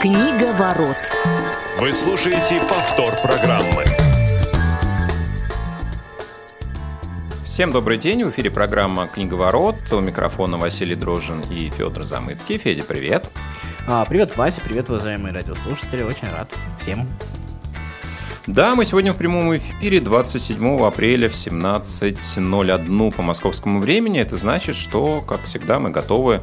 Книга ворот. Вы слушаете повтор программы. Всем добрый день. В эфире программа «Книговорот». У микрофона Василий Дрожин и Федор Замыцкий. Федя, привет. А, привет, Вася, привет, уважаемые радиослушатели. Очень рад всем. Да, мы сегодня в прямом эфире 27 апреля в 17.01 по московскому времени. Это значит, что, как всегда, мы готовы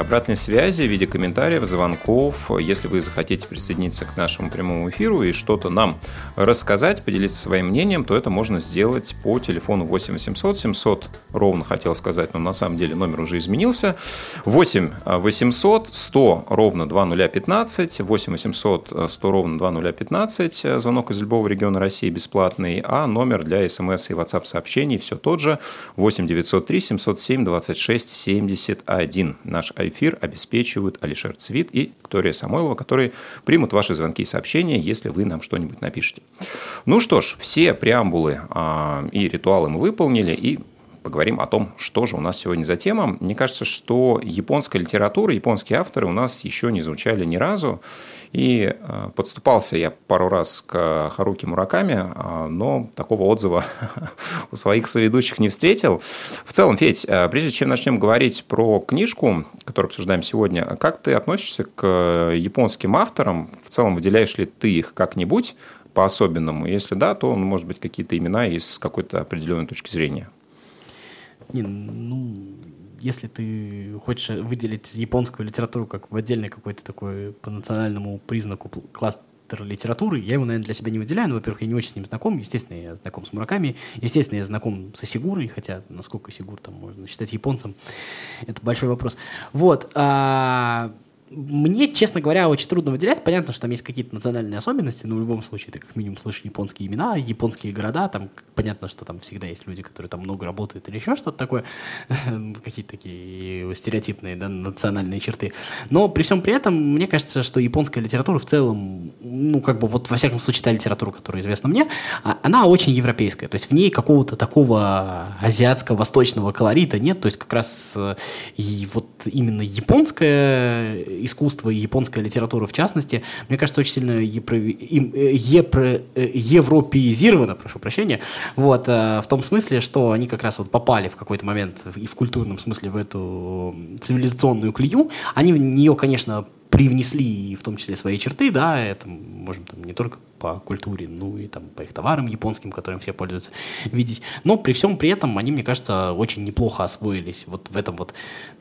обратной связи в виде комментариев, звонков. Если вы захотите присоединиться к нашему прямому эфиру и что-то нам рассказать, поделиться своим мнением, то это можно сделать по телефону 8 800 700, ровно хотел сказать, но на самом деле номер уже изменился. 8 800 100 ровно 2015, 8 800 100 ровно 2015, звонок из любого региона России бесплатный, а номер для смс и WhatsApp сообщений все тот же 8 903 707 26 71. Наш эфир обеспечивают Алишер Цвит и Виктория Самойлова, которые примут ваши звонки и сообщения, если вы нам что-нибудь напишите. Ну что ж, все преамбулы а, и ритуалы мы выполнили, и поговорим о том, что же у нас сегодня за тема. Мне кажется, что японская литература, японские авторы у нас еще не звучали ни разу. И э, подступался я пару раз к Харуки Мураками, э, но такого отзыва у своих соведущих не встретил. В целом, Федь, э, прежде чем начнем говорить про книжку, которую обсуждаем сегодня, как ты относишься к японским авторам? В целом, выделяешь ли ты их как-нибудь по-особенному? Если да, то, ну, может быть, какие-то имена из какой-то определенной точки зрения. Не, ну, если ты хочешь выделить японскую литературу как в отдельный какой-то такой по национальному признаку кластер литературы, я его, наверное, для себя не выделяю, но, во-первых, я не очень с ним знаком, естественно, я знаком с Мураками, естественно, я знаком с Сигурой, хотя насколько Сигур там можно считать японцем, это большой вопрос. Вот, а, мне, честно говоря, очень трудно выделять. Понятно, что там есть какие-то национальные особенности, но в любом случае ты как минимум слышишь японские имена, японские города. Там понятно, что там всегда есть люди, которые там много работают или еще что-то такое. Какие-то такие стереотипные да, национальные черты. Но при всем при этом, мне кажется, что японская литература в целом, ну, как бы вот во всяком случае та литература, которая известна мне, а, она очень европейская. То есть в ней какого-то такого азиатского, восточного колорита нет. То есть как раз э, и вот именно японская искусство и японская литература в частности, мне кажется, очень сильно епро... епро... Э, европеизировано, прошу прощения, вот, э, в том смысле, что они как раз вот попали в какой-то момент и в культурном смысле в эту цивилизационную клею. Они в нее, конечно, привнесли в том числе свои черты, да, это можем там не только по культуре, ну и там по их товарам японским, которым все пользуются, видеть. Но при всем при этом они, мне кажется, очень неплохо освоились вот в этом вот,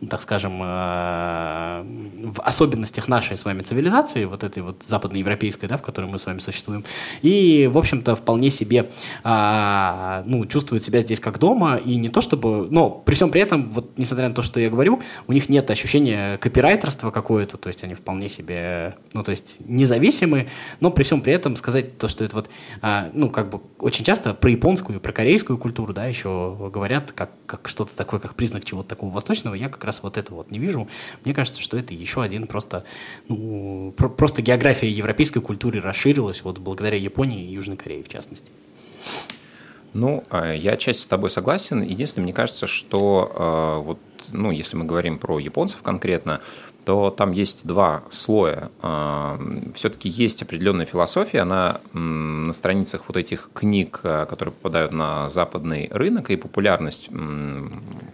так скажем, э, в особенностях нашей с вами цивилизации, вот этой вот западноевропейской, да, в которой мы с вами существуем. И, в общем-то, вполне себе, э, ну, чувствуют себя здесь как дома, и не то чтобы, но при всем при этом, вот несмотря на то, что я говорю, у них нет ощущения копирайтерства какое-то, то есть они вполне себе, ну, то есть независимы, но при всем при этом, сказать то, что это вот, а, ну, как бы очень часто про японскую, про корейскую культуру, да, еще говорят, как, как что-то такое, как признак чего-то такого восточного, я как раз вот это вот не вижу. Мне кажется, что это еще один просто, ну, про, просто география европейской культуры расширилась вот благодаря Японии и Южной Корее в частности. Ну, а, я отчасти с тобой согласен. Единственное, мне кажется, что а, вот, ну, если мы говорим про японцев конкретно, то там есть два слоя. А, Все-таки есть определенная философия, она на страницах вот этих книг, а, которые попадают на западный рынок и популярность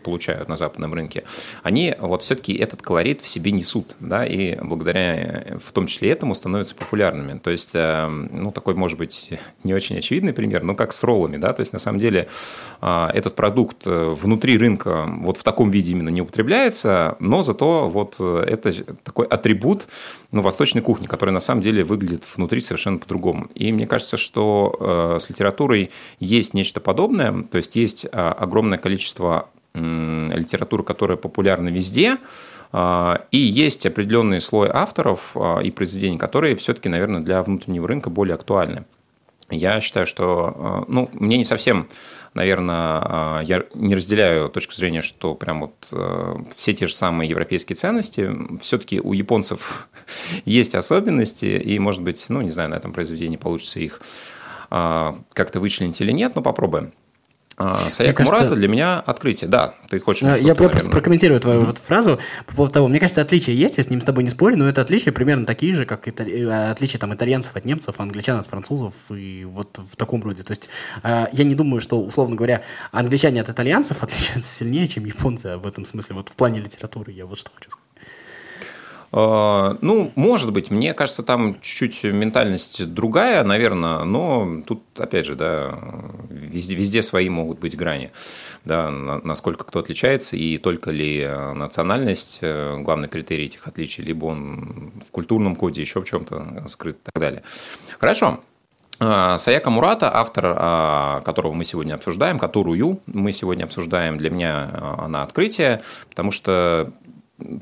получают на западном рынке, они вот все-таки этот колорит в себе несут, да, и благодаря в том числе этому становятся популярными. То есть, э, ну, такой, может быть, не очень очевидный пример, но как с роллами, да, то есть, на самом деле, а, этот продукт э, внутри рынка вот в таком виде именно не употребляется, но зато вот это это такой атрибут ну, восточной кухни, который на самом деле выглядит внутри совершенно по-другому. И мне кажется, что э, с литературой есть нечто подобное, то есть есть э, огромное количество литературы, которая популярна везде, э, и есть определенный слой авторов и произведений, которые все-таки, наверное, для внутреннего рынка более актуальны. Я считаю, что, ну, мне не совсем наверное, а, я не разделяю точку зрения, что прям вот э, все те же самые европейские ценности, все-таки у японцев есть особенности, и, может быть, ну, не знаю, на этом произведении получится их а, как-то вычленить или нет, но попробуем. А, кажется... Мурата для меня открытие. Да, ты хочешь... Я, я просто прокомментирую твою mm-hmm. вот фразу по поводу того. Мне кажется, отличия есть, я с ним с тобой не спорю, но это отличия примерно такие же, как итали... Э, отличия там итальянцев от немцев, англичан от французов и вот в таком роде. То есть э, я не думаю, что, условно говоря, англичане от итальянцев отличаются сильнее, чем японцы в этом смысле. Вот в плане литературы я вот что хочу сказать. А, ну, может быть, мне кажется, там чуть-чуть ментальность другая, наверное, но тут, опять же, да, везде, везде свои могут быть грани, да, насколько кто отличается, и только ли национальность э, главный критерий этих отличий, либо он в культурном коде еще в чем-то скрыт и так далее. Хорошо. А, Саяка Мурата, автор, а, которого мы сегодня обсуждаем, которую мы сегодня обсуждаем, для меня она открытие, потому что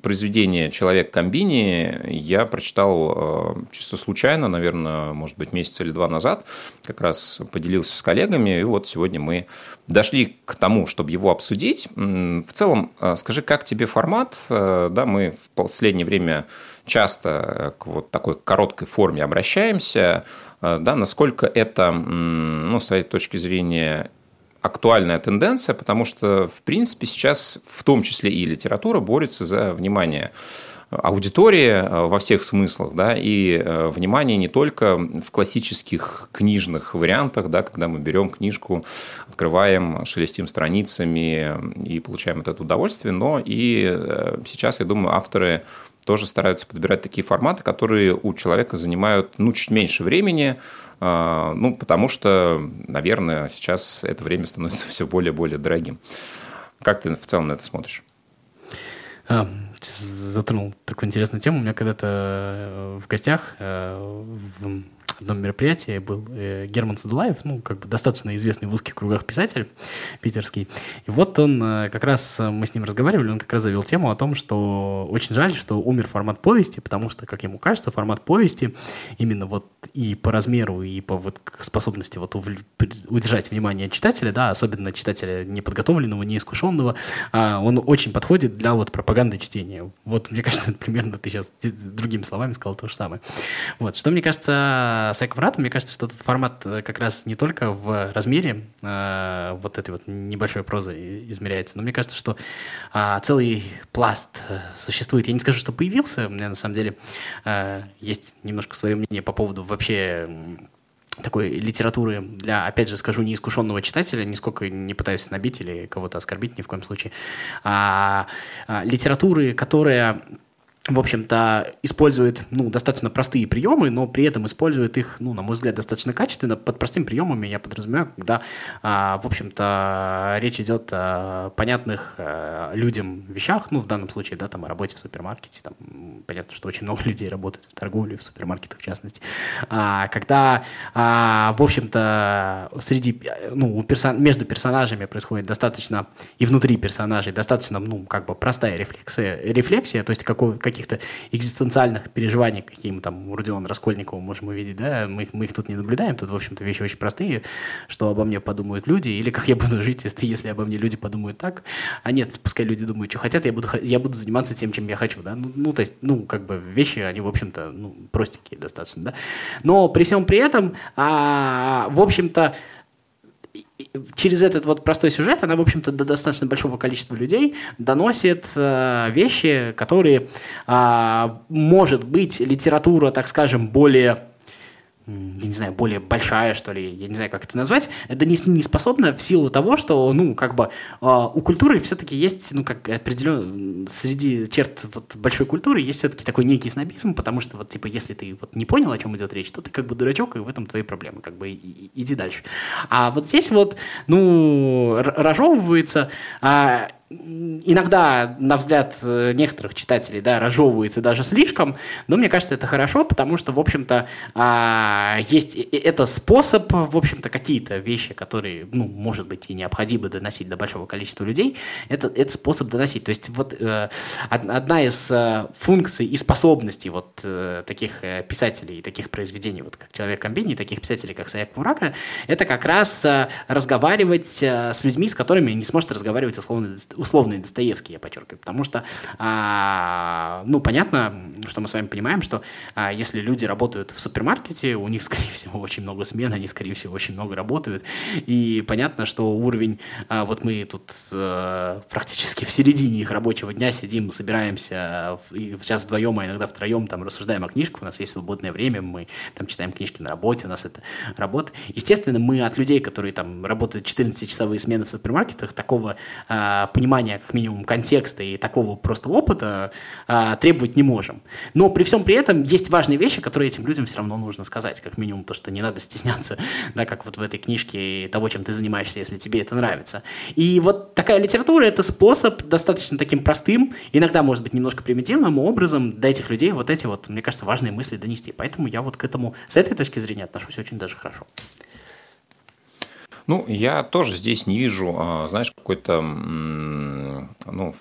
произведение «Человек комбини» я прочитал э, чисто случайно, наверное, может быть, месяц или два назад, как раз поделился с коллегами, и вот сегодня мы дошли к тому, чтобы его обсудить. В целом, э, скажи, как тебе формат? Э, да, мы в последнее время часто к вот такой короткой форме обращаемся, да, насколько это, ну, с твоей точки зрения, актуальная тенденция, потому что, в принципе, сейчас в том числе и литература борется за внимание аудитории э, во всех смыслах, да, и э, внимание не только в классических книжных вариантах, да, когда мы берем книжку, открываем, шелестим страницами и получаем от этого удовольствие, но и э, сейчас, я думаю, авторы тоже стараются подбирать такие форматы, которые у человека занимают ну, чуть меньше времени, ну, потому что, наверное, сейчас это время становится все более и более дорогим. Как ты в целом на это смотришь? А, затронул такую интересную тему. У меня когда-то э, в гостях э, в одном мероприятии был э, Герман Садулаев, ну, как бы достаточно известный в узких кругах писатель питерский. И вот он, э, как раз э, мы с ним разговаривали, он как раз завел тему о том, что очень жаль, что умер формат повести, потому что, как ему кажется, формат повести именно вот и по размеру, и по вот способности вот удержать внимание читателя, да, особенно читателя неподготовленного, неискушенного, а он очень подходит для вот пропаганды чтения. Вот, мне кажется, примерно ты сейчас другими словами сказал то же самое. Вот, что мне кажется с Эквратом, мне кажется, что этот формат э, как раз не только в размере э, вот этой вот небольшой прозы измеряется, но мне кажется, что э, целый пласт э, существует. Я не скажу, что появился, у меня на самом деле э, есть немножко свое мнение по поводу вообще такой литературы для, опять же, скажу, неискушенного читателя, нисколько не пытаюсь набить или кого-то оскорбить ни в коем случае, а, а литературы, которая в общем-то, использует ну, достаточно простые приемы, но при этом использует их, ну, на мой взгляд, достаточно качественно. Под простыми приемами я подразумеваю, когда, а, в общем-то, речь идет о понятных а, людям вещах, ну, в данном случае, да, там, о работе в супермаркете, там, понятно, что очень много людей работает в торговле, в супермаркетах в частности. А, когда, а, в общем-то, среди, ну, персон... между персонажами происходит достаточно, и внутри персонажей достаточно, ну, как бы простая рефлексия, рефлексия то есть какой, каких-то экзистенциальных переживаний, какие мы там у Родиона Раскольникова можем увидеть, да, мы, мы их тут не наблюдаем, тут, в общем-то, вещи очень простые, что обо мне подумают люди, или как я буду жить, если, если обо мне люди подумают так, а нет, пускай люди думают, что хотят, я буду, я буду заниматься тем, чем я хочу, да, ну, ну то есть, ну, как бы вещи, они, в общем-то, ну, простенькие достаточно, да, но при всем при этом, а, в общем-то, через этот вот простой сюжет она, в общем-то, до достаточно большого количества людей доносит э, вещи, которые, э, может быть, литература, так скажем, более я не знаю, более большая, что ли, я не знаю, как это назвать, это не, не способно в силу того, что, ну, как бы э, у культуры все-таки есть, ну, как определенно, среди черт вот большой культуры есть все-таки такой некий снобизм, потому что вот, типа, если ты вот не понял, о чем идет речь, то ты как бы дурачок, и в этом твои проблемы, как бы и, и, иди дальше. А вот здесь вот, ну, разжевывается, а, иногда, на взгляд э, некоторых читателей, да, разжевывается даже слишком, но мне кажется, это хорошо, потому что, в общем-то, а, есть это способ, в общем-то, какие-то вещи, которые, ну, может быть, и необходимо доносить до большого количества людей, это, это способ доносить. То есть вот э, одна из э, функций и способностей вот таких писателей, таких произведений, вот как «Человек комбини», таких писателей, как Саяк Мурака, это как раз разговаривать с людьми, с которыми не сможет разговаривать условно условный Достоевский, я подчеркиваю, потому что, а, ну, понятно, что мы с вами понимаем, что а, если люди работают в супермаркете, у них, скорее всего, очень много смен, они, скорее всего, очень много работают, и понятно, что уровень, а, вот мы тут а, практически в середине их рабочего дня сидим, собираемся, и сейчас вдвоем, а иногда втроем там рассуждаем о книжках, у нас есть свободное время, мы там читаем книжки на работе, у нас это работа. Естественно, мы от людей, которые там работают 14-часовые смены в супермаркетах, такого а, понимания, как минимум, контекста и такого просто опыта а, требовать не можем. Но при всем при этом есть важные вещи, которые этим людям все равно нужно сказать, как минимум то, что не надо стесняться, да, как вот в этой книжке того, чем ты занимаешься, если тебе это нравится. И вот такая литература — это способ достаточно таким простым, иногда, может быть, немножко примитивным образом до этих людей вот эти вот, мне кажется, важные мысли донести. Поэтому я вот к этому с этой точки зрения отношусь очень даже хорошо. Ну, я тоже здесь не вижу, а, знаешь, какой-то, ну,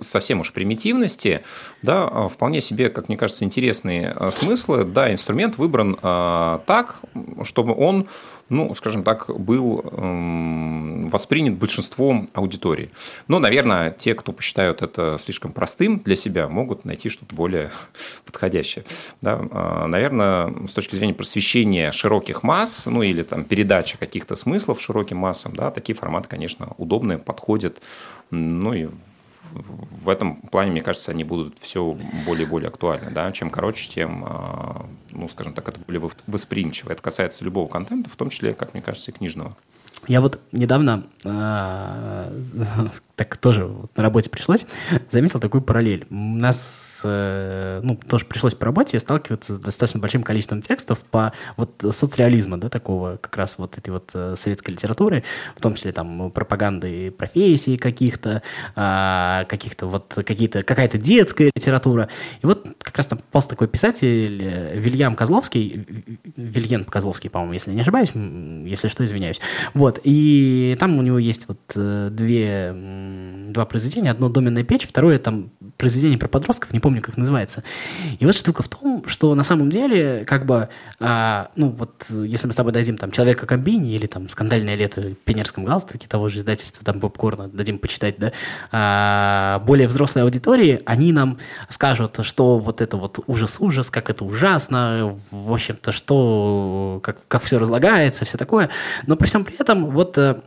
совсем уж примитивности, да, а, вполне себе, как мне кажется, интересные а, смыслы. Да, инструмент выбран так, чтобы он ну, скажем так, был эм, воспринят большинством аудитории. Но, наверное, те, кто посчитают это слишком простым для себя, могут найти что-то более подходящее. Да? А, наверное, с точки зрения просвещения широких масс, ну или там передачи каких-то смыслов широким массам, да, такие форматы, конечно, удобные, подходят. Ну и в этом плане, мне кажется, они будут все более и более актуальны. Да? Чем короче, тем, а, ну, скажем так, это более восприимчиво. Это касается любого контента, в том числе, как мне кажется, и книжного. Я вот недавно а, так тоже вот на работе пришлось, заметил такую параллель. У нас, э, ну, тоже пришлось по работе сталкиваться с достаточно большим количеством текстов по вот соцреализма, да, такого как раз вот этой вот э, советской литературы, в том числе там пропаганды профессий каких-то, э, каких-то вот какие-то, какая-то детская литература. И вот как раз там попался такой писатель э, Вильям Козловский, Вильен Козловский, по-моему, если не ошибаюсь, если что, извиняюсь. Вот, и там у него есть вот э, две два произведения. Одно «Доменная печь», второе там произведение про подростков, не помню, как называется. И вот штука в том, что на самом деле, как бы, а, ну вот, если мы с тобой дадим там «Человека комбини» или там «Скандальное лето» в пионерском галстуке того же издательства, там «Попкорна» дадим почитать, да, а, более взрослой аудитории, они нам скажут, что вот это вот ужас-ужас, как это ужасно, в общем-то, что, как, как все разлагается, все такое. Но при всем при этом вот э,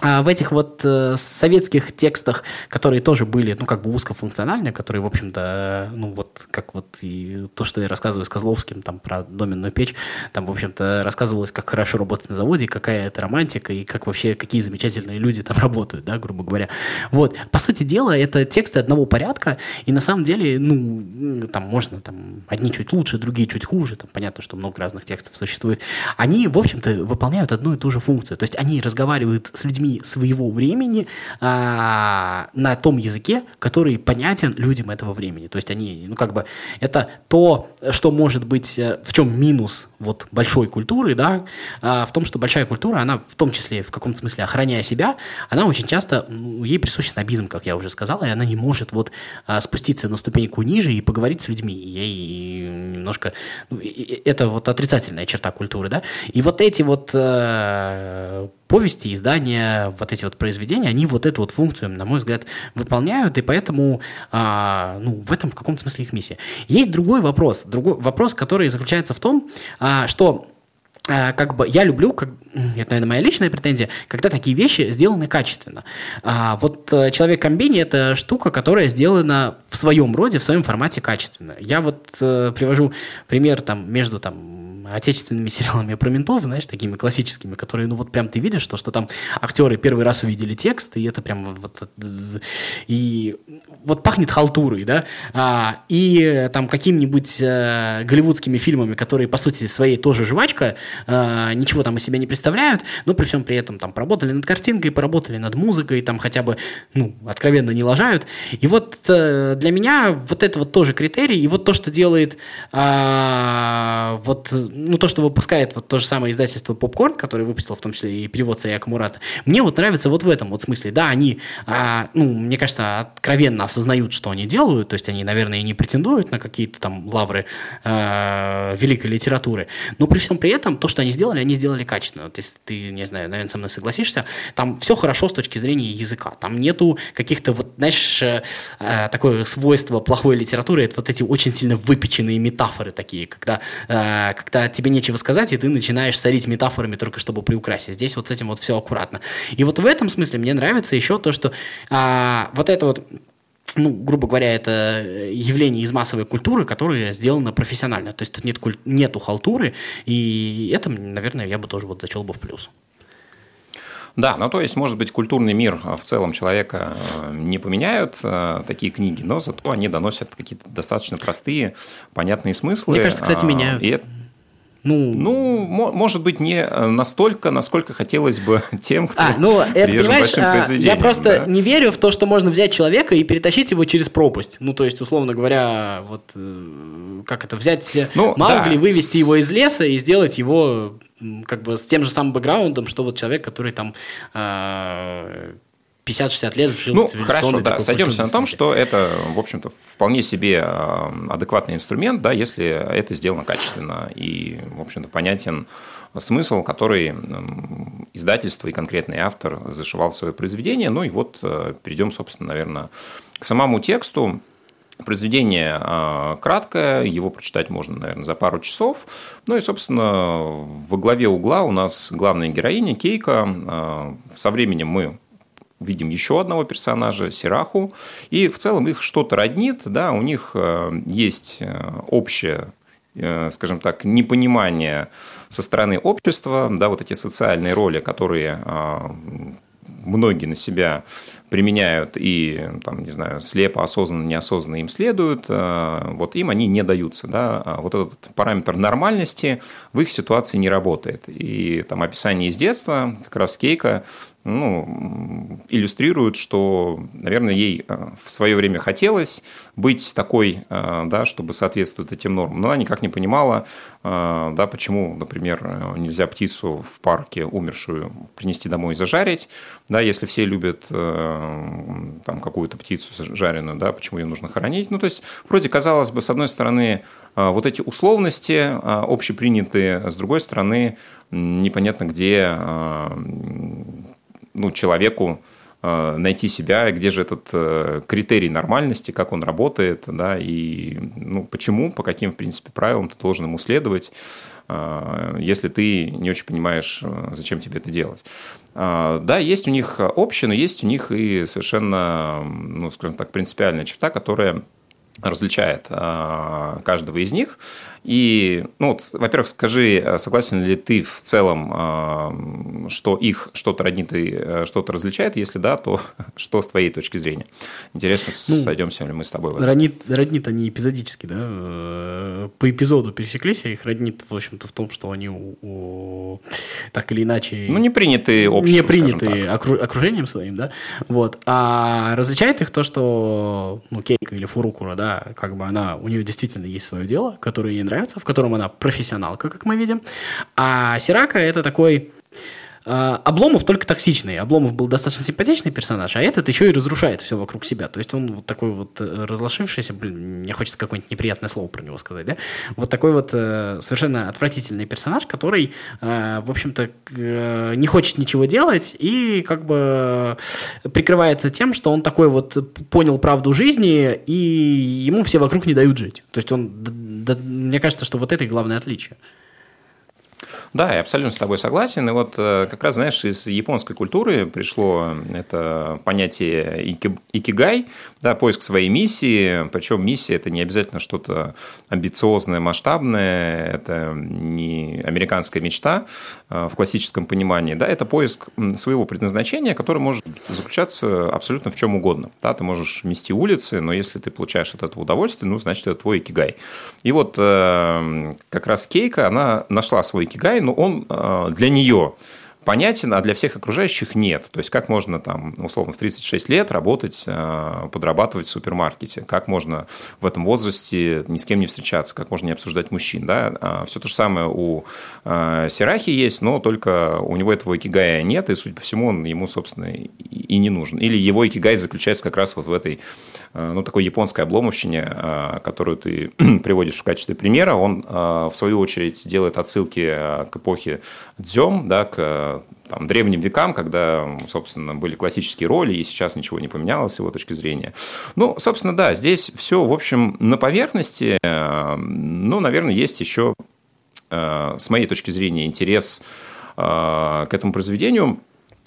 в этих вот э, советских текстах, которые тоже были, ну, как бы узкофункциональные, которые, в общем-то, ну, вот, как вот и то, что я рассказываю с Козловским, там, про доменную печь, там, в общем-то, рассказывалось, как хорошо работать на заводе, какая это романтика, и как вообще, какие замечательные люди там работают, да, грубо говоря. Вот, по сути дела, это тексты одного порядка, и на самом деле, ну, там, можно, там, одни чуть лучше, другие чуть хуже, там, понятно, что много разных текстов существует, они, в общем-то, выполняют одну и ту же функцию, то есть они разговаривают с людьми людьми своего времени а, на том языке, который понятен людям этого времени. То есть они, ну как бы, это то, что может быть, э, в чем минус вот большой культуры, да, а, в том, что большая культура, она в том числе в каком-то смысле охраняя себя, она очень часто, ну, ей присущ снобизм, как я уже сказал, и она не может вот а, спуститься на ступеньку ниже и поговорить с людьми. Ей немножко, ну, это вот отрицательная черта культуры, да. И вот эти вот э, повести, издания, вот эти вот произведения, они вот эту вот функцию, на мой взгляд, выполняют, и поэтому, а, ну, в этом в каком-то смысле их миссия. Есть другой вопрос, другой вопрос, который заключается в том, а, что а, как бы я люблю, как, это, наверное, моя личная претензия, когда такие вещи сделаны качественно. А, вот э, человек комбини это штука, которая сделана в своем роде, в своем формате качественно. Я вот э, привожу пример там между там отечественными сериалами про ментов, знаешь, такими классическими, которые, ну вот прям ты видишь, что, что там актеры первый раз увидели текст, и это прям вот... И вот пахнет халтурой, да, а, и там какими-нибудь а, голливудскими фильмами, которые, по сути, своей тоже жвачка, а, ничего там из себя не представляют, но при всем при этом там поработали над картинкой, поработали над музыкой, там хотя бы, ну, откровенно не лажают. И вот а, для меня вот это вот тоже критерий, и вот то, что делает а, вот ну, то, что выпускает вот то же самое издательство Popcorn, которое выпустило в том числе и перевод Саяка Мурата, мне вот нравится вот в этом вот смысле. Да, они, а, ну, мне кажется, откровенно осознают, что они делают, то есть они, наверное, и не претендуют на какие-то там лавры а, великой литературы, но при всем при этом то, что они сделали, они сделали качественно. Вот если ты, не знаю, наверное, со мной согласишься, там все хорошо с точки зрения языка. Там нету каких-то вот, знаешь, э, э, такое свойство плохой литературы, это вот эти очень сильно выпеченные метафоры такие, когда, э, когда тебе нечего сказать, и ты начинаешь сорить метафорами только чтобы приукрасить. Здесь вот с этим вот все аккуратно. И вот в этом смысле мне нравится еще то, что а, вот это вот ну, грубо говоря, это явление из массовой культуры, которое сделано профессионально. То есть тут нет куль... нету халтуры, и это, наверное, я бы тоже вот зачел бы в плюс. Да, ну то есть, может быть, культурный мир в целом человека э, не поменяют э, такие книги, но зато они доносят какие-то достаточно простые, понятные смыслы. Мне кажется, кстати, меняют. И это, ну, ну, может быть, не настолько, насколько хотелось бы тем, кто а, ну, это, понимаешь, а, я просто да? не верю в то, что можно взять человека и перетащить его через пропасть. Ну, то есть, условно говоря, вот э, как это, взять ну, Маугли, да. вывести его из леса и сделать его как бы с тем же самым бэкграундом, что вот человек, который там э, 50-60 лет жил ну, в хорошо, да, сойдемся на том, что это, в общем-то, вполне себе а, адекватный инструмент, да, если это сделано качественно и, в общем-то, понятен смысл, который издательство и конкретный автор зашивал в свое произведение. Ну и вот э, перейдем, собственно, наверное, к самому тексту. Произведение а, краткое, его прочитать можно, наверное, за пару часов. Ну и, собственно, во главе угла у нас главная героиня Кейка. А, со временем мы видим еще одного персонажа, Сираху, и в целом их что-то роднит, да, у них э, есть э, общее э, скажем так, непонимание со стороны общества, да, вот эти социальные роли, которые многие на себя применяют и, там, не знаю, слепо, осознанно, неосознанно им следуют, вот им они не даются. Да? А вот этот параметр нормальности в их ситуации не работает. И там описание из детства, как раз Кейка ну, иллюстрируют, что, наверное, ей э, в свое время хотелось быть такой, э, да, чтобы соответствовать этим нормам, но она никак не понимала, э, да, почему, например, нельзя птицу в парке умершую принести домой и зажарить, да, если все любят там какую-то птицу жареную, да, почему ее нужно хоронить. Ну, то есть, вроде, казалось бы, с одной стороны, вот эти условности общепринятые, с другой стороны, непонятно где ну, человеку найти себя, где же этот э, критерий нормальности, как он работает, да, и ну, почему, по каким, в принципе, правилам ты должен ему следовать, э, если ты не очень понимаешь, зачем тебе это делать. Да, есть у них общее, но есть у них и совершенно, ну, скажем так, принципиальная черта, которая различает каждого из них – и, ну, во-первых, скажи, э, согласен ли ты в целом, э, что их что-то роднит и э, что-то различает? Если да, то что с твоей точки зрения? Интересно, ну, сойдемся ли мы с тобой? Роднит, роднит они эпизодически, да? По эпизоду пересеклись, а их роднит, в общем-то, в том, что они у, у, так или иначе... Ну, не приняты обществом, Не приняты окру, окружением своим, да? Вот. А различает их то, что, ну, Кейка или Фурукура, да, как бы она, у нее действительно есть свое дело, которое ей нравится, нравится, в котором она профессионалка, как мы видим. А Сирака это такой Обломов только токсичный. Обломов был достаточно симпатичный персонаж, а этот еще и разрушает все вокруг себя. То есть он вот такой вот э, разлошившийся, блин, мне хочется какое-нибудь неприятное слово про него сказать, да? Вот такой вот э, совершенно отвратительный персонаж, который, э, в общем-то, не хочет ничего делать и как бы прикрывается тем, что он такой вот понял правду жизни, и ему все вокруг не дают жить. То есть он, мне кажется, что вот это и главное отличие. Да, я абсолютно с тобой согласен. И вот э, как раз, знаешь, из японской культуры пришло это понятие икигай, да, поиск своей миссии. Причем миссия – это не обязательно что-то амбициозное, масштабное, это не американская мечта э, в классическом понимании. Да, это поиск своего предназначения, которое может заключаться абсолютно в чем угодно. Да, ты можешь мести улицы, но если ты получаешь от этого удовольствие, ну, значит, это твой икигай. И вот э, как раз Кейка, она нашла свой икигай, но он э, для нее понятен, а для всех окружающих нет. То есть как можно там, условно, в 36 лет работать, э, подрабатывать в супермаркете, как можно в этом возрасте ни с кем не встречаться, как можно не обсуждать мужчин. Да? А Все то же самое у э, Сирахи есть, но только у него этого икигая нет, и, судя по всему, он ему, собственно, и не нужен. Или его икигай заключается как раз вот в этой, ну, такой японской обломовщине, которую ты приводишь в качестве примера. Он, в свою очередь, делает отсылки к эпохе Дзем, да, к там, древним векам, когда, собственно, были классические роли, и сейчас ничего не поменялось с его точки зрения. Ну, собственно, да, здесь все, в общем, на поверхности. Э, ну, наверное, есть еще, э, с моей точки зрения, интерес э, к этому произведению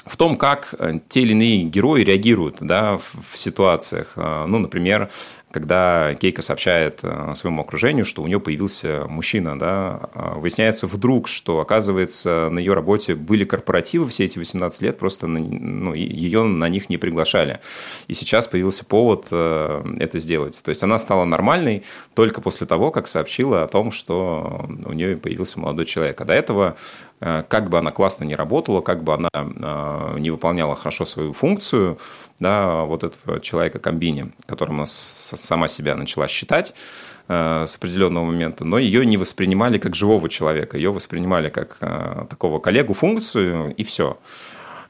в том, как те или иные герои реагируют да, в ситуациях. Ну, например, когда Кейка сообщает э, своему окружению, что у нее появился мужчина, да, а выясняется вдруг, что, оказывается, на ее работе были корпоративы все эти 18 лет, просто ну, ее на них не приглашали. И сейчас появился повод э, это сделать. То есть она стала нормальной только после того, как сообщила о том, что у нее появился молодой человек. А до этого Э, как бы она классно не работала, как бы она не выполняла хорошо свою функцию, да, вот этого человека комбини, которым она сама себя начала считать э, с определенного момента, но ее не воспринимали как живого человека, ее воспринимали как такого коллегу-функцию, и все.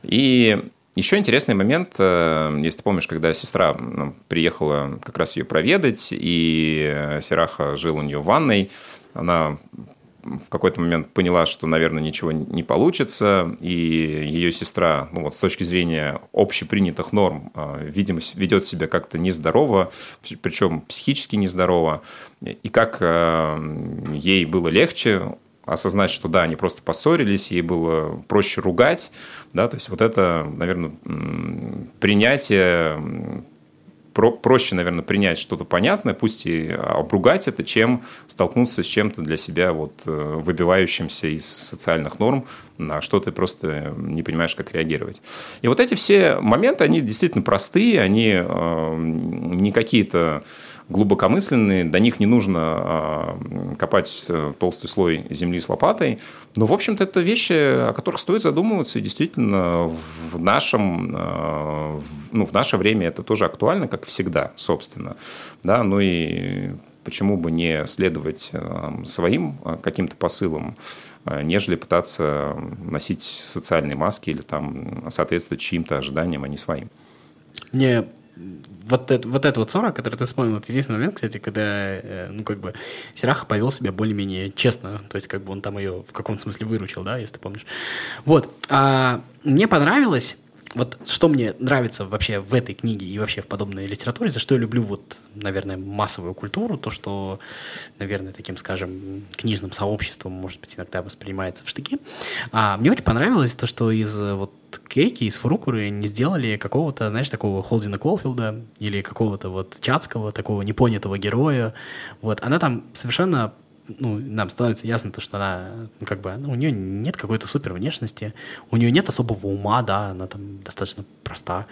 И еще интересный момент, если ты помнишь, когда сестра ну, приехала как раз ее проведать, и Сераха жил у нее в ванной, она в какой-то момент поняла, что, наверное, ничего не получится, и ее сестра, ну вот с точки зрения общепринятых норм, а, видимо, ведет себя как-то нездорово, причем психически нездорово, и как а, ей было легче осознать, что да, они просто поссорились, ей было проще ругать, да, то есть вот это, наверное, принятие про, проще, наверное, принять что-то понятное, пусть и обругать это, чем столкнуться с чем-то для себя вот э, выбивающимся из социальных норм, на что ты просто не понимаешь, как реагировать. И вот эти все моменты, они действительно простые, они э, не какие-то глубокомысленные, до них не нужно а, копать э, толстый слой земли с лопатой. Но, в общем-то, это вещи, о которых стоит задумываться, и действительно в нашем, а, ну, в наше время это тоже актуально, как всегда, собственно. Да, ну и почему бы не следовать э, своим э, каким-то посылам, нежели пытаться носить социальные маски или там соответствовать чьим-то ожиданиям, а не своим. Мне вот, это, вот эта вот ссора, которую ты вспомнил, это единственный момент, кстати, когда, э, ну, как бы, Сираха повел себя более-менее честно, то есть, как бы он там ее в каком-то смысле выручил, да, если ты помнишь. Вот. А, мне понравилось вот что мне нравится вообще в этой книге и вообще в подобной литературе, за что я люблю вот, наверное, массовую культуру, то, что, наверное, таким, скажем, книжным сообществом, может быть, иногда воспринимается в штыки. А, мне очень понравилось то, что из вот Кейки, из Фурукуры не сделали какого-то, знаешь, такого Холдина Колфилда или какого-то вот Чацкого, такого непонятого героя. Вот, она там совершенно ну, нам становится ясно, то, что она, ну, как бы, ну, у нее нет какой-то супер внешности, у нее нет особого ума, да, она там достаточно проста.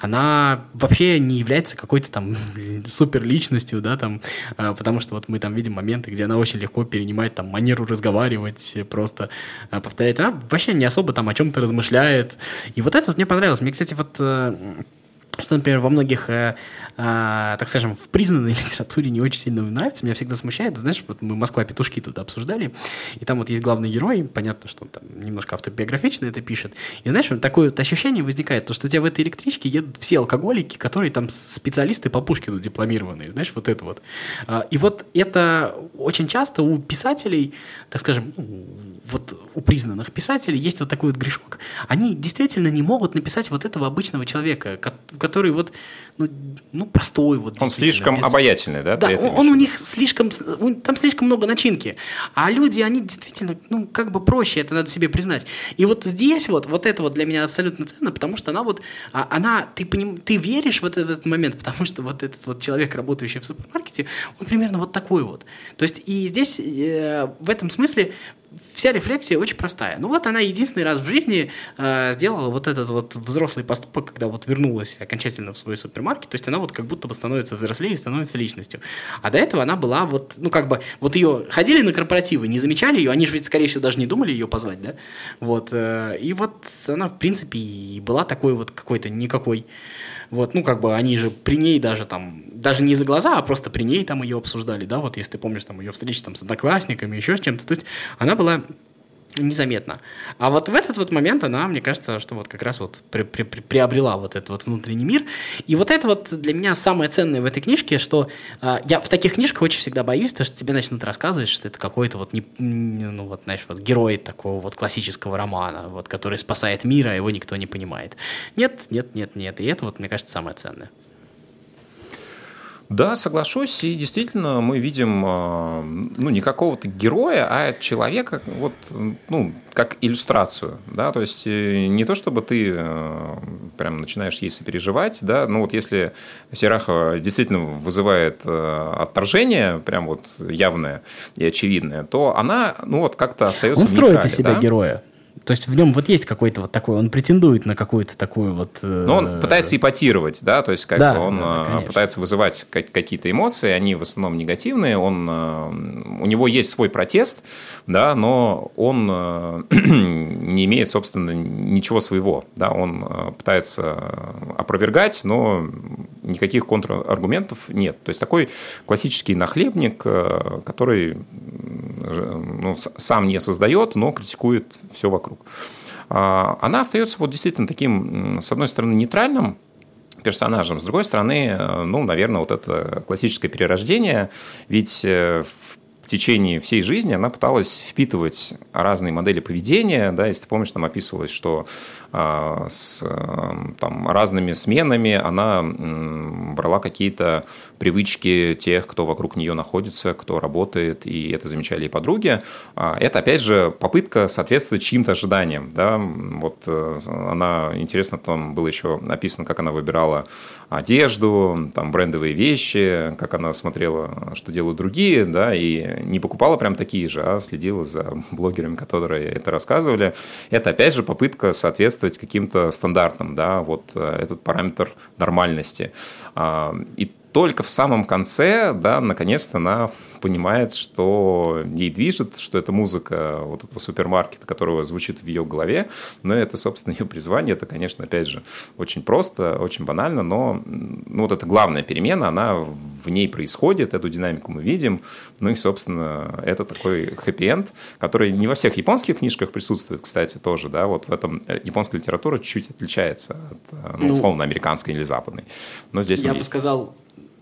Она вообще не является какой-то там супер личностью, да, там, а, потому что вот мы там видим моменты, где она очень легко перенимает там манеру разговаривать, просто а, повторяет. Она вообще не особо там о чем-то размышляет. И вот это вот мне понравилось. Мне, кстати, вот э, что, например, во многих, э, э, так скажем, в признанной литературе не очень сильно нравится, меня всегда смущает. Знаешь, вот мы «Москва-петушки» тут обсуждали, и там вот есть главный герой, понятно, что он там немножко автобиографично это пишет. И знаешь, вот такое вот ощущение возникает, то, что у тебя в этой электричке едут все алкоголики, которые там специалисты по Пушкину дипломированные, знаешь, вот это вот. А, и вот это очень часто у писателей, так скажем, ну, вот у признанных писателей есть вот такой вот грешок. Они действительно не могут написать вот этого обычного человека, который вот, ну, ну простой вот. Он слишком без... обаятельный, да? Да, он, он у них слишком, там слишком много начинки. А люди, они действительно, ну, как бы проще, это надо себе признать. И вот здесь вот, вот это вот для меня абсолютно ценно, потому что она вот, а, она, ты, поним, ты веришь в этот момент, потому что вот этот вот человек, работающий в супермаркете, он примерно вот такой вот. То есть и здесь э, в этом смысле вся рефлексия очень простая. Ну вот она единственный раз в жизни э, сделала вот этот вот взрослый поступок, когда вот вернулась окончательно в свой супермаркет, то есть она вот как будто бы становится взрослее становится личностью. А до этого она была вот, ну как бы, вот ее ходили на корпоративы, не замечали ее, они же ведь, скорее всего, даже не думали ее позвать, да? Вот, э, и вот она, в принципе, и была такой вот какой-то никакой вот, ну, как бы они же при ней даже там, даже не за глаза, а просто при ней там ее обсуждали, да, вот если ты помнишь там ее встречи там с одноклассниками, еще с чем-то. То есть она была незаметно. А вот в этот вот момент она, мне кажется, что вот как раз вот при, при, при, приобрела вот этот вот внутренний мир. И вот это вот для меня самое ценное в этой книжке, что э, я в таких книжках очень всегда боюсь, то, что тебе начнут рассказывать, что это какой-то вот, не, ну вот, знаешь, вот герой такого вот классического романа, вот, который спасает мир, а его никто не понимает. Нет, нет, нет, нет. И это вот, мне кажется, самое ценное. Да, соглашусь, и действительно мы видим, а, ну, не какого-то героя, а человека, вот, ну, как иллюстрацию, да, то есть э, не то, чтобы ты э, прям начинаешь ей сопереживать, да, ну, вот если Серахова действительно вызывает э, отторжение, прям вот явное и очевидное, то она, ну, вот как-то остается Он строит из себя да? героя. То есть в нем вот есть какой-то вот такой, он претендует на какую-то такую вот... Э... Но он пытается ипотировать, да, то есть как да, он да, да, пытается вызывать какие-то эмоции, они в основном негативные, он, у него есть свой протест, да, но он э, не имеет, собственно, ничего своего, да, он э, пытается опровергать, но никаких контраргументов нет. То есть такой классический нахлебник, э, который ну, сам не создает, но критикует все вокруг. А, она остается вот действительно таким, с одной стороны, нейтральным, персонажем. С другой стороны, ну, наверное, вот это классическое перерождение, ведь в в течение всей жизни она пыталась впитывать разные модели поведения. Да, если ты помнишь, там описывалось, что э, с э, там, разными сменами она э, брала какие-то привычки тех, кто вокруг нее находится, кто работает, и это замечали и подруги. Э, это, опять же, попытка соответствовать чьим-то ожиданиям. Да? Вот э, она, интересно, там было еще написано, как она выбирала одежду, там, брендовые вещи, как она смотрела, что делают другие, да, и не покупала прям такие же, а следила за блогерами, которые это рассказывали. Это, опять же, попытка соответствовать каким-то стандартам, да, вот э, этот параметр нормальности. А, и только в самом конце, да, наконец-то она понимает, что ей движет, что это музыка вот этого супермаркета, которого звучит в ее голове, но это, собственно, ее призвание. Это, конечно, опять же, очень просто, очень банально, но ну, вот эта главная перемена, она в ней происходит, эту динамику мы видим, ну и, собственно, это такой хэппи-энд, который не во всех японских книжках присутствует, кстати, тоже, да, вот в этом э, японская литература чуть отличается от, э, ну, ну условно, американской или западной. Но здесь Я бы есть. сказал,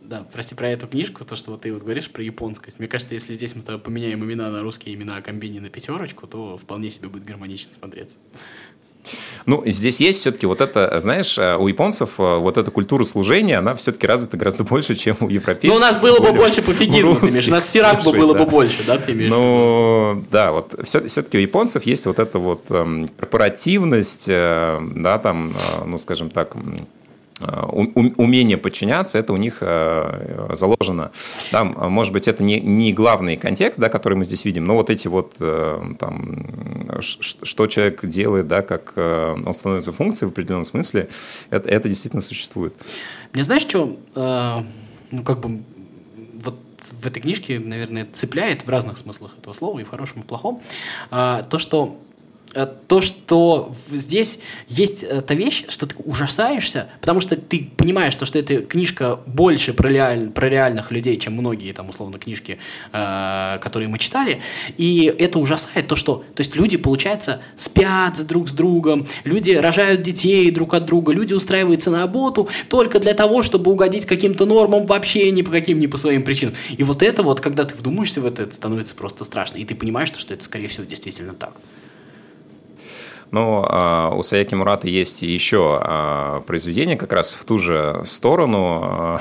да, прости про эту книжку, то, что вот ты вот говоришь про японскость. Мне кажется, если здесь мы с тобой поменяем имена на русские имена, а комбини на пятерочку, то вполне себе будет гармонично смотреться. Ну, здесь есть все-таки вот это, знаешь, э, у японцев э, вот эта культура служения, она все-таки развита гораздо больше, чем у европейцев. Ну, у нас было бы больше пофигизма, ты имеешь, у нас сирак бы было бы больше, да, ты имеешь? Ну, да, вот все-таки у японцев есть вот эта вот эм, корпоративность, э, да, там, ну, скажем так, умение подчиняться, это у них э, заложено. Там, может быть, это не, не главный контекст, да, который мы здесь видим, но вот эти вот, э, там, что человек делает, да, как он становится функцией в определенном смысле, это, это действительно существует. Мне знаешь, что, ну, как бы, вот в этой книжке, наверное, цепляет в разных смыслах этого слова, и в хорошем, и в плохом, то, что Э, то, что здесь есть эта вещь, что ты ужасаешься, потому что ты понимаешь, что, что эта книжка больше про, реаль, про реальных людей, чем многие, там, условно, книжки, э, которые мы читали, и это ужасает то, что, то есть люди, получается, спят с друг с другом, люди рожают детей друг от друга, люди устраиваются на работу только для того, чтобы угодить каким-то нормам вообще ни по каким, ни по своим причинам. И вот это вот, когда ты вдумаешься в это, это становится просто страшно, и ты понимаешь, что это, скорее всего, действительно так. Но а, у Саяки Мурата есть еще а, произведение как раз в ту же сторону а,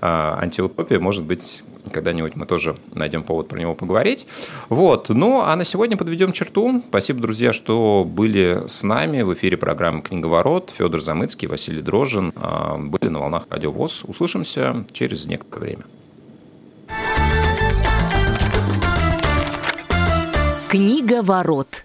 антиутопия. Может быть, когда-нибудь мы тоже найдем повод про него поговорить. Вот. Ну, а на сегодня подведем черту. Спасибо, друзья, что были с нами в эфире программы «Книговорот». Федор Замыцкий, Василий Дрожин были на волнах Радио ВОЗ. Услышимся через некоторое время. Книга ворот.